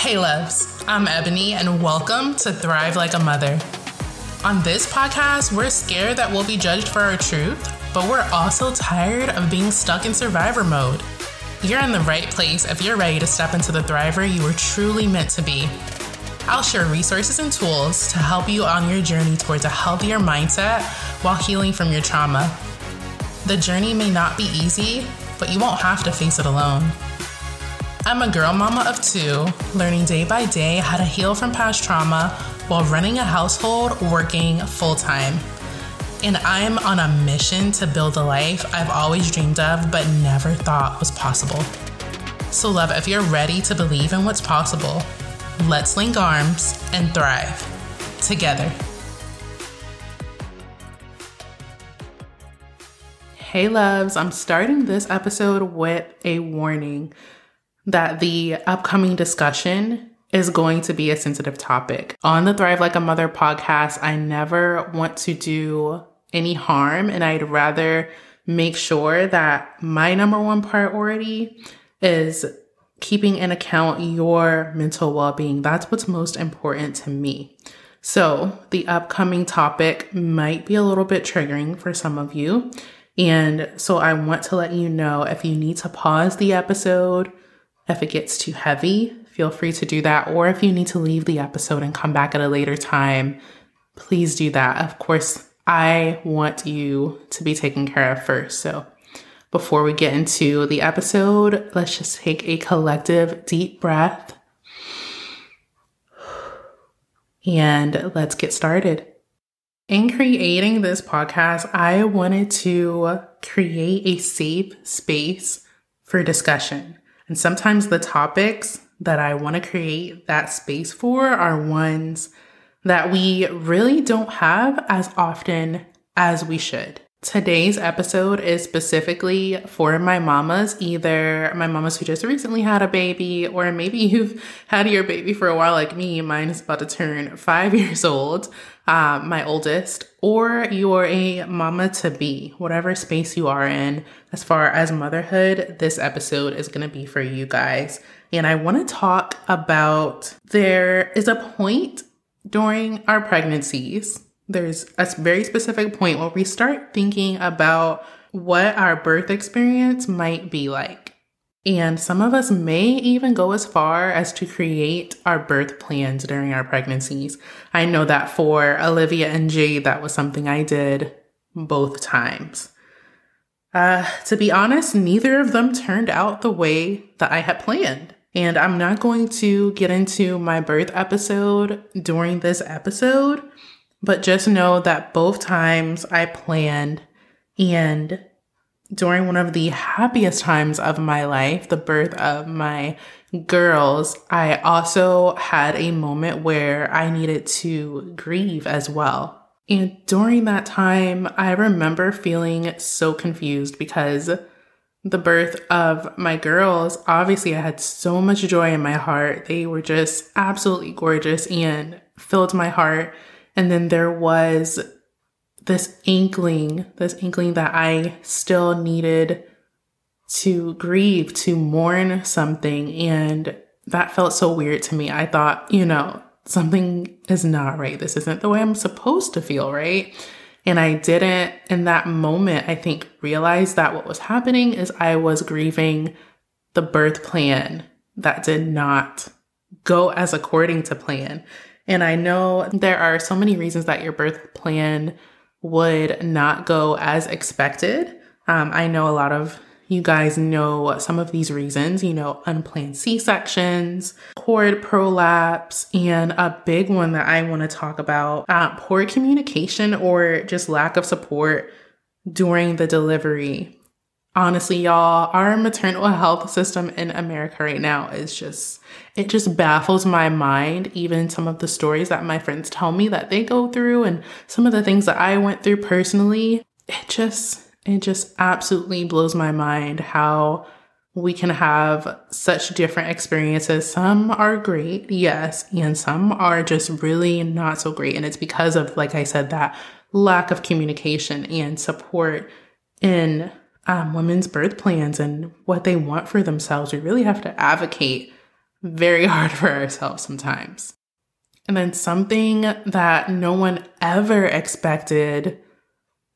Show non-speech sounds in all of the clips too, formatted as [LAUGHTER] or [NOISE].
Hey, loves, I'm Ebony, and welcome to Thrive Like a Mother. On this podcast, we're scared that we'll be judged for our truth, but we're also tired of being stuck in survivor mode. You're in the right place if you're ready to step into the thriver you were truly meant to be. I'll share resources and tools to help you on your journey towards a healthier mindset while healing from your trauma. The journey may not be easy, but you won't have to face it alone. I'm a girl mama of two, learning day by day how to heal from past trauma while running a household working full time. And I'm on a mission to build a life I've always dreamed of but never thought was possible. So, love, if you're ready to believe in what's possible, let's link arms and thrive together. Hey, loves, I'm starting this episode with a warning that the upcoming discussion is going to be a sensitive topic. On the Thrive Like a Mother podcast, I never want to do any harm, and I'd rather make sure that my number one priority is keeping in account your mental well being. That's what's most important to me. So, the upcoming topic might be a little bit triggering for some of you. And so, I want to let you know if you need to pause the episode if it gets too heavy, feel free to do that. Or if you need to leave the episode and come back at a later time, please do that. Of course, I want you to be taken care of first. So before we get into the episode, let's just take a collective deep breath and let's get started. In creating this podcast, I wanted to create a safe space for discussion. And sometimes the topics that I want to create that space for are ones that we really don't have as often as we should. Today's episode is specifically for my mamas, either my mamas who just recently had a baby, or maybe you've had your baby for a while, like me. Mine is about to turn five [LAUGHS] years old, uh, my oldest, or you're a mama to be, whatever space you are in. As far as motherhood, this episode is going to be for you guys. And I want to talk about there is a point during our pregnancies there's a very specific point where we start thinking about what our birth experience might be like. And some of us may even go as far as to create our birth plans during our pregnancies. I know that for Olivia and Jade, that was something I did both times. Uh, to be honest, neither of them turned out the way that I had planned. And I'm not going to get into my birth episode during this episode but just know that both times I planned and during one of the happiest times of my life, the birth of my girls, I also had a moment where I needed to grieve as well. And during that time, I remember feeling so confused because the birth of my girls, obviously, I had so much joy in my heart. They were just absolutely gorgeous and filled my heart and then there was this inkling, this inkling that I still needed to grieve, to mourn something. And that felt so weird to me. I thought, you know, something is not right. This isn't the way I'm supposed to feel, right? And I didn't, in that moment, I think, realize that what was happening is I was grieving the birth plan that did not go as according to plan. And I know there are so many reasons that your birth plan would not go as expected. Um, I know a lot of you guys know some of these reasons, you know, unplanned C sections, cord prolapse, and a big one that I want to talk about uh, poor communication or just lack of support during the delivery. Honestly, y'all, our maternal health system in America right now is just, it just baffles my mind. Even some of the stories that my friends tell me that they go through and some of the things that I went through personally, it just, it just absolutely blows my mind how we can have such different experiences. Some are great, yes, and some are just really not so great. And it's because of, like I said, that lack of communication and support in um, women's birth plans and what they want for themselves. We really have to advocate very [LAUGHS] hard for ourselves sometimes. And then something that no one ever expected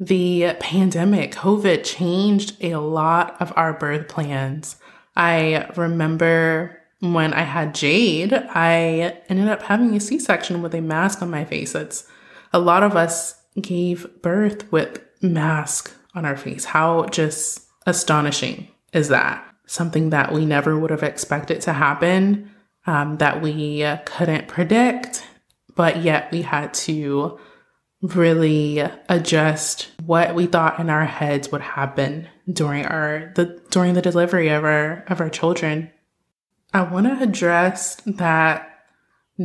the pandemic, COVID changed a lot of our birth plans. I remember when I had Jade, I ended up having a C section with a mask on my face. It's a lot of us gave birth with mask on our face. How just astonishing is that? Something that we never would have expected to happen, um, that we couldn't predict, but yet we had to really adjust what we thought in our heads would happen during our the during the delivery of our of our children. I want to address that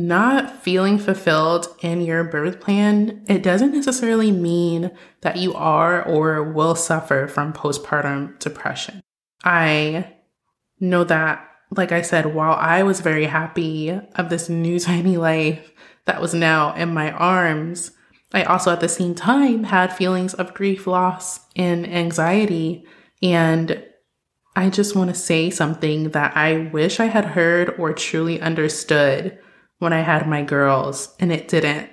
not feeling fulfilled in your birth plan, it doesn't necessarily mean that you are or will suffer from postpartum depression. I know that, like I said, while I was very happy of this new [LAUGHS] tiny life that was now in my arms, I also at the same time had feelings of grief, loss, and anxiety. And I just want to say something that I wish I had heard or truly understood when I had my girls, and it didn't.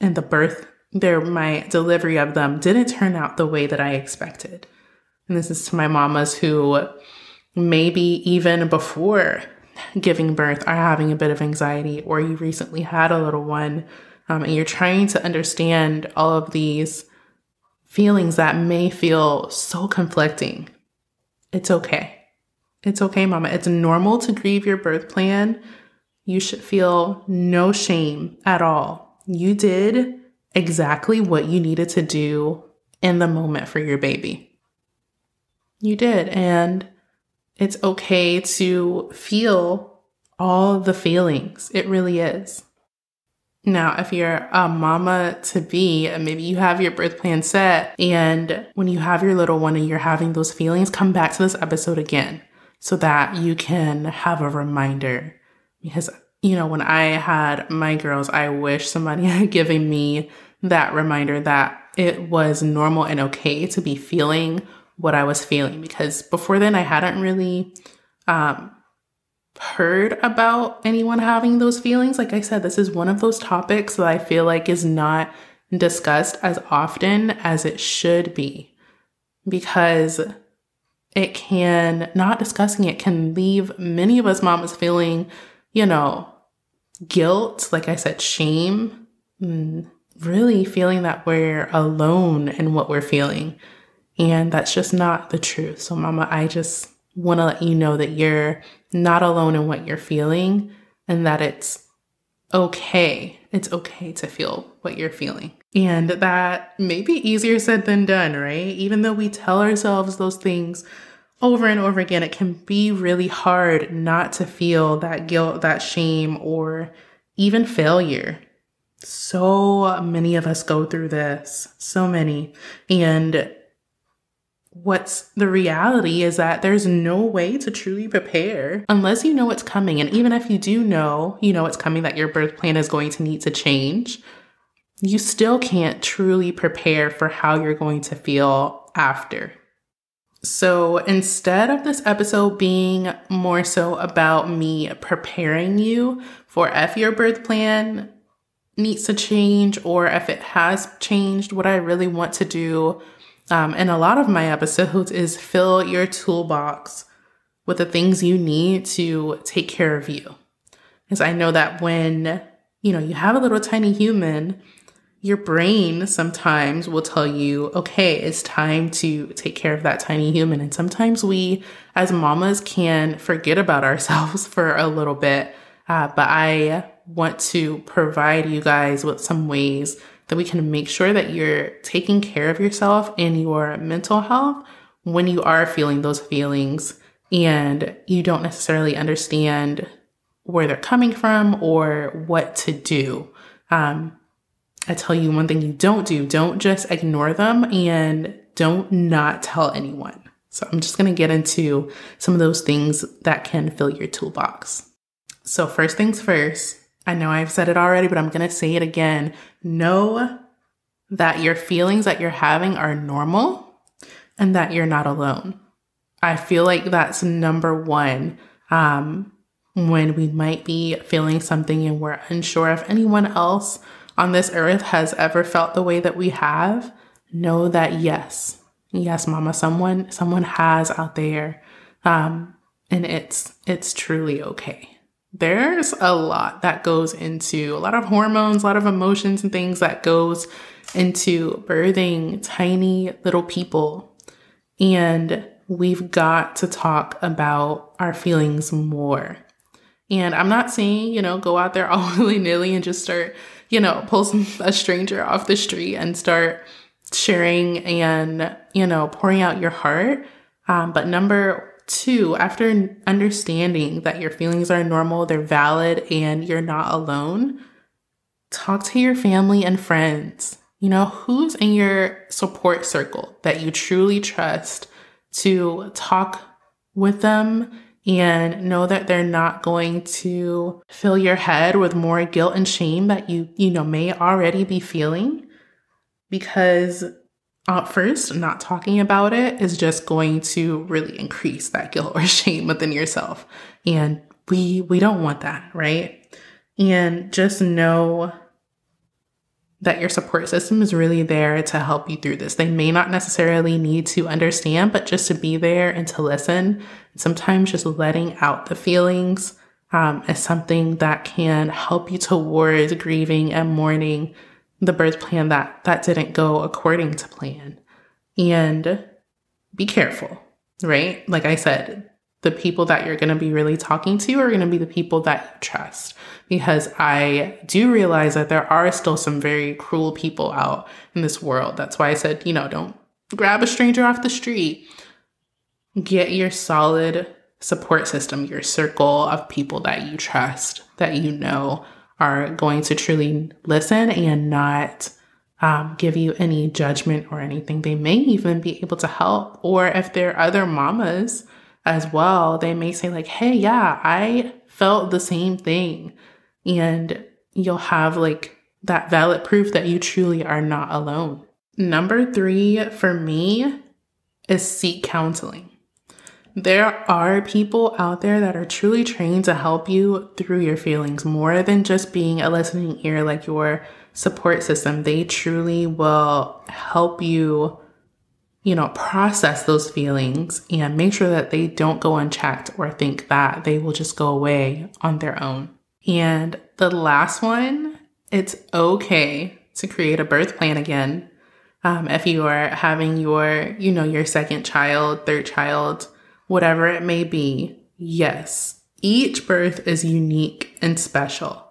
And the birth, their my delivery of them didn't turn out the way that I expected. And this is to my mamas who maybe even before giving birth are having a bit of anxiety, or you recently had a little one um, and you're trying to understand all of these feelings that may feel so conflicting, it's okay. It's okay, mama. It's normal to grieve your birth plan. You should feel no shame at all. You did exactly what you needed to do in the moment for your baby. You did. And it's okay to feel all the feelings. It really is. Now, if you're a mama to be, and maybe you have your birth plan set, and when you have your little one and you're having those feelings, come back to this episode again so that you can have a reminder. Because, you know, when I had my girls, I wish somebody [LAUGHS] had given me that reminder that it was normal and okay to be feeling what I was feeling. Because before then, I hadn't really um, heard about anyone having those feelings. Like I said, this is one of those topics that I feel like is not discussed as often as it should be because it can, not discussing it can leave many of us mamas feeling, you know, guilt, like I said, shame, mm, really feeling that we're alone in what we're feeling. And that's just not the truth. So, mama, I just want to let you know that you're not alone in what you're feeling and that it's okay. It's okay to feel what you're feeling. And that may be easier said than done, right? Even though we tell ourselves those things over and over again, it can be really hard not to feel that guilt, that shame, or even failure. So many of us go through this, so many. And what's the reality is that there's no way to truly prepare unless you know what's coming. And even if you do know, you know it's coming that your birth plan is going to need to change, you still can't truly prepare for how you're going to feel after. So instead of this episode being more so about me preparing you for if your birth plan needs to change or if it has changed, what I really want to do um, and a lot of my episodes is fill your toolbox with the things you need to take care of you. Because I know that when, you know, you have a little tiny human, your brain sometimes will tell you, okay, it's time to take care of that tiny human. And sometimes we, as mamas, can forget about [LAUGHS] ourselves for a little bit. Uh, but I want to provide you guys with some ways that we can make sure that you're taking care of yourself and your mental health when you are feeling those feelings and you don't necessarily understand where they're coming from or what to do. Um, I tell you one thing you don't do don't just ignore them and don't not tell anyone. So I'm just going to get into some of those things that can fill your toolbox. So, first things first, I know I've said it already, but I'm going to say it again. Know that your feelings that you're having are normal and that you're not alone. I feel like that's number one. Um, when we might be feeling something and we're unsure if anyone else on this earth has ever felt the way that we have, know that yes, yes, mama, someone someone has out there, um, and it's it's truly okay. There's a lot that goes into a lot of hormones, a lot of emotions and things that goes into birthing tiny little people. And we've got to talk about our feelings more. And I'm not saying, you know, go out there [LAUGHS] all willy nilly and just start, you know, pull some, [LAUGHS] a stranger off the street and start sharing and, you know, pouring out your heart. Um, but number two, after understanding that your feelings are normal, they're valid, and you're not alone, talk to your family and friends. You know, who's in your support circle that you truly trust to talk with them and know that they're not going to fill your head with more guilt and shame that you, you know, may already be feeling because at first not talking about it is just going to really increase that guilt or [LAUGHS] shame within yourself. And we we don't want that, right? And just know that your support system is really there to help you through this. They may not necessarily need to understand, but just to be there and to listen. Sometimes just letting out the feelings um, is something that can help you towards grieving and mourning the birth plan that that didn't go according to plan. And be careful, right? Like I said, the people that you're going to be really talking to are going to be the people that you trust because I do realize that there are still some very cruel people out in this world. That's why I said, you know, don't grab a stranger off the street. Get your solid support system, your circle of people that you trust, that you know are going to truly listen and not um, give you any judgment or anything. They may even be able to help. Or if there are other mamas as well, they may say, like, hey, yeah, I felt the same thing. And you'll have like that valid proof that you truly are not alone. Number three for me is seek counseling. There are people out there that are truly trained to help you through your feelings more than just being a listening ear like your support system. They truly will help you, you know, process those feelings and make sure that they don't go unchecked or think that they will just go away on their own. And the last one, it's okay to create a birth plan again. Um, if you are having your, you know, your second child, third child, whatever it may be, yes, each birth is unique and special.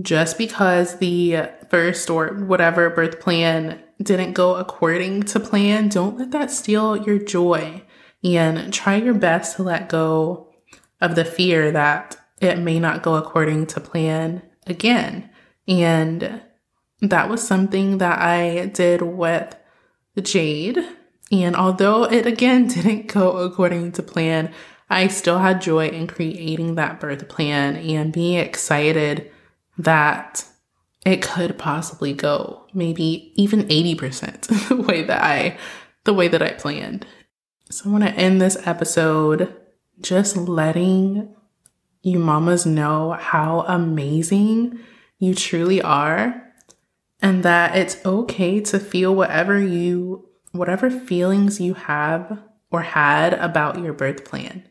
Just because the first or whatever birth plan didn't go according to plan, don't let that steal your joy and try your best to let go of the fear that it may not go according to plan again. And that was something that I did with Jade and although it again [LAUGHS] didn't go according to plan, I still had joy in creating that birth plan and being excited that it could possibly go maybe even 80% [LAUGHS] the way that I the way that I planned. So I want to end this episode just letting you mamas know how amazing you truly are and that it's okay to feel whatever you whatever feelings you have or had about your birth plan.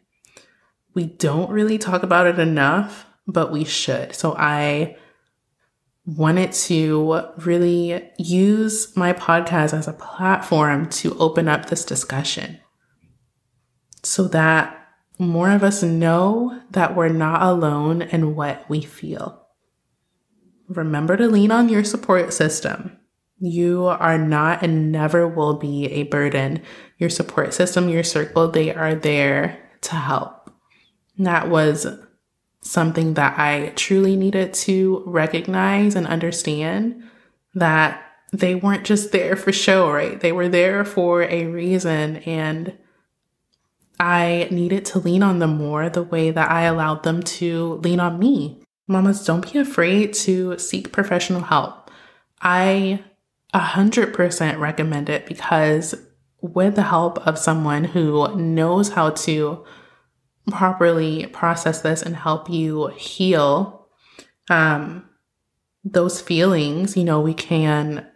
We don't really talk about it enough, but we should. So I wanted to really use my podcast as a platform to open up this discussion so that more of us know that we're not alone in what we feel. Remember to lean on your support system. You are not and never will be a burden. Your support system, your circle, they are there to help. that was something that I truly needed to recognize and understand that they weren't just there for show, right? They were there for a reason. And I needed to lean on them more the way that I allowed them to lean on me. Mamas, don't be afraid to seek professional help. I 100% recommend it because with the help of someone who knows how to properly process this and help you heal um, those feelings, you know, we can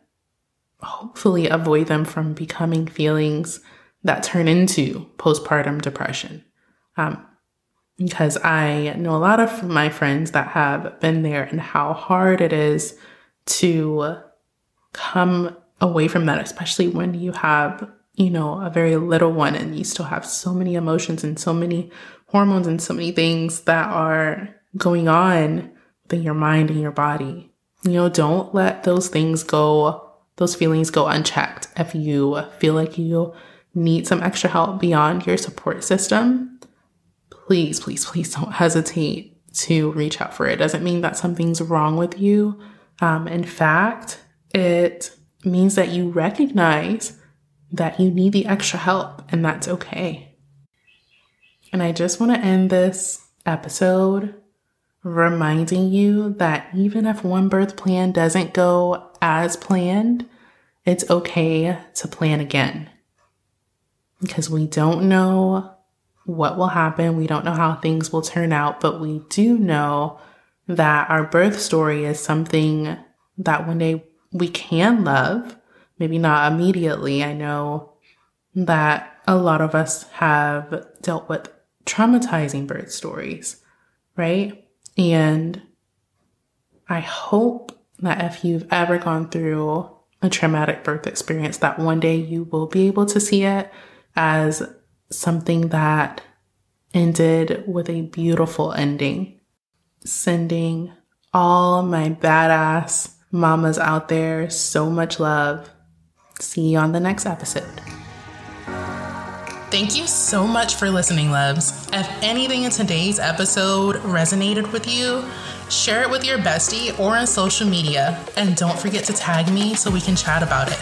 hopefully avoid them from becoming feelings that turn into postpartum depression. Um, because I know a lot of my friends that have been there and how hard it is to come away from that, especially when you have, you know, a very little one and you still have so many emotions and so many hormones and so many things that are going on within your mind and your body. You know, don't let those things go, those feelings go unchecked. If you feel like you need some extra help beyond your support system, please, please, please don't hesitate to reach out for it. it doesn't mean that something's wrong with you. Um, in fact, it means that you recognize that you need the extra help, and that's okay. And I just want to end this episode reminding you that even if one birth plan doesn't go as planned, it's okay to plan again. Because we don't know what will happen, we don't know how things will turn out, but we do know that our birth story is something that one day we can love, maybe not immediately. I know that a lot of us have dealt with traumatizing birth stories, right? And I hope that if you've ever gone through a traumatic birth experience, that one day you will be able to see it as something that ended with a beautiful ending. Sending all my badass mamas out there so much love. See you on the next episode. Thank you so much for listening, loves. If anything in today's episode resonated with you, share it with your bestie or on social media, and don't forget to tag me so we can chat about it.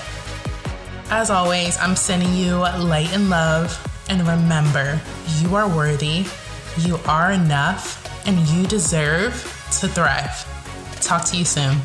As always, I'm sending you light and love, and remember, you are worthy, you are enough, and you deserve to thrive. Talk to you soon.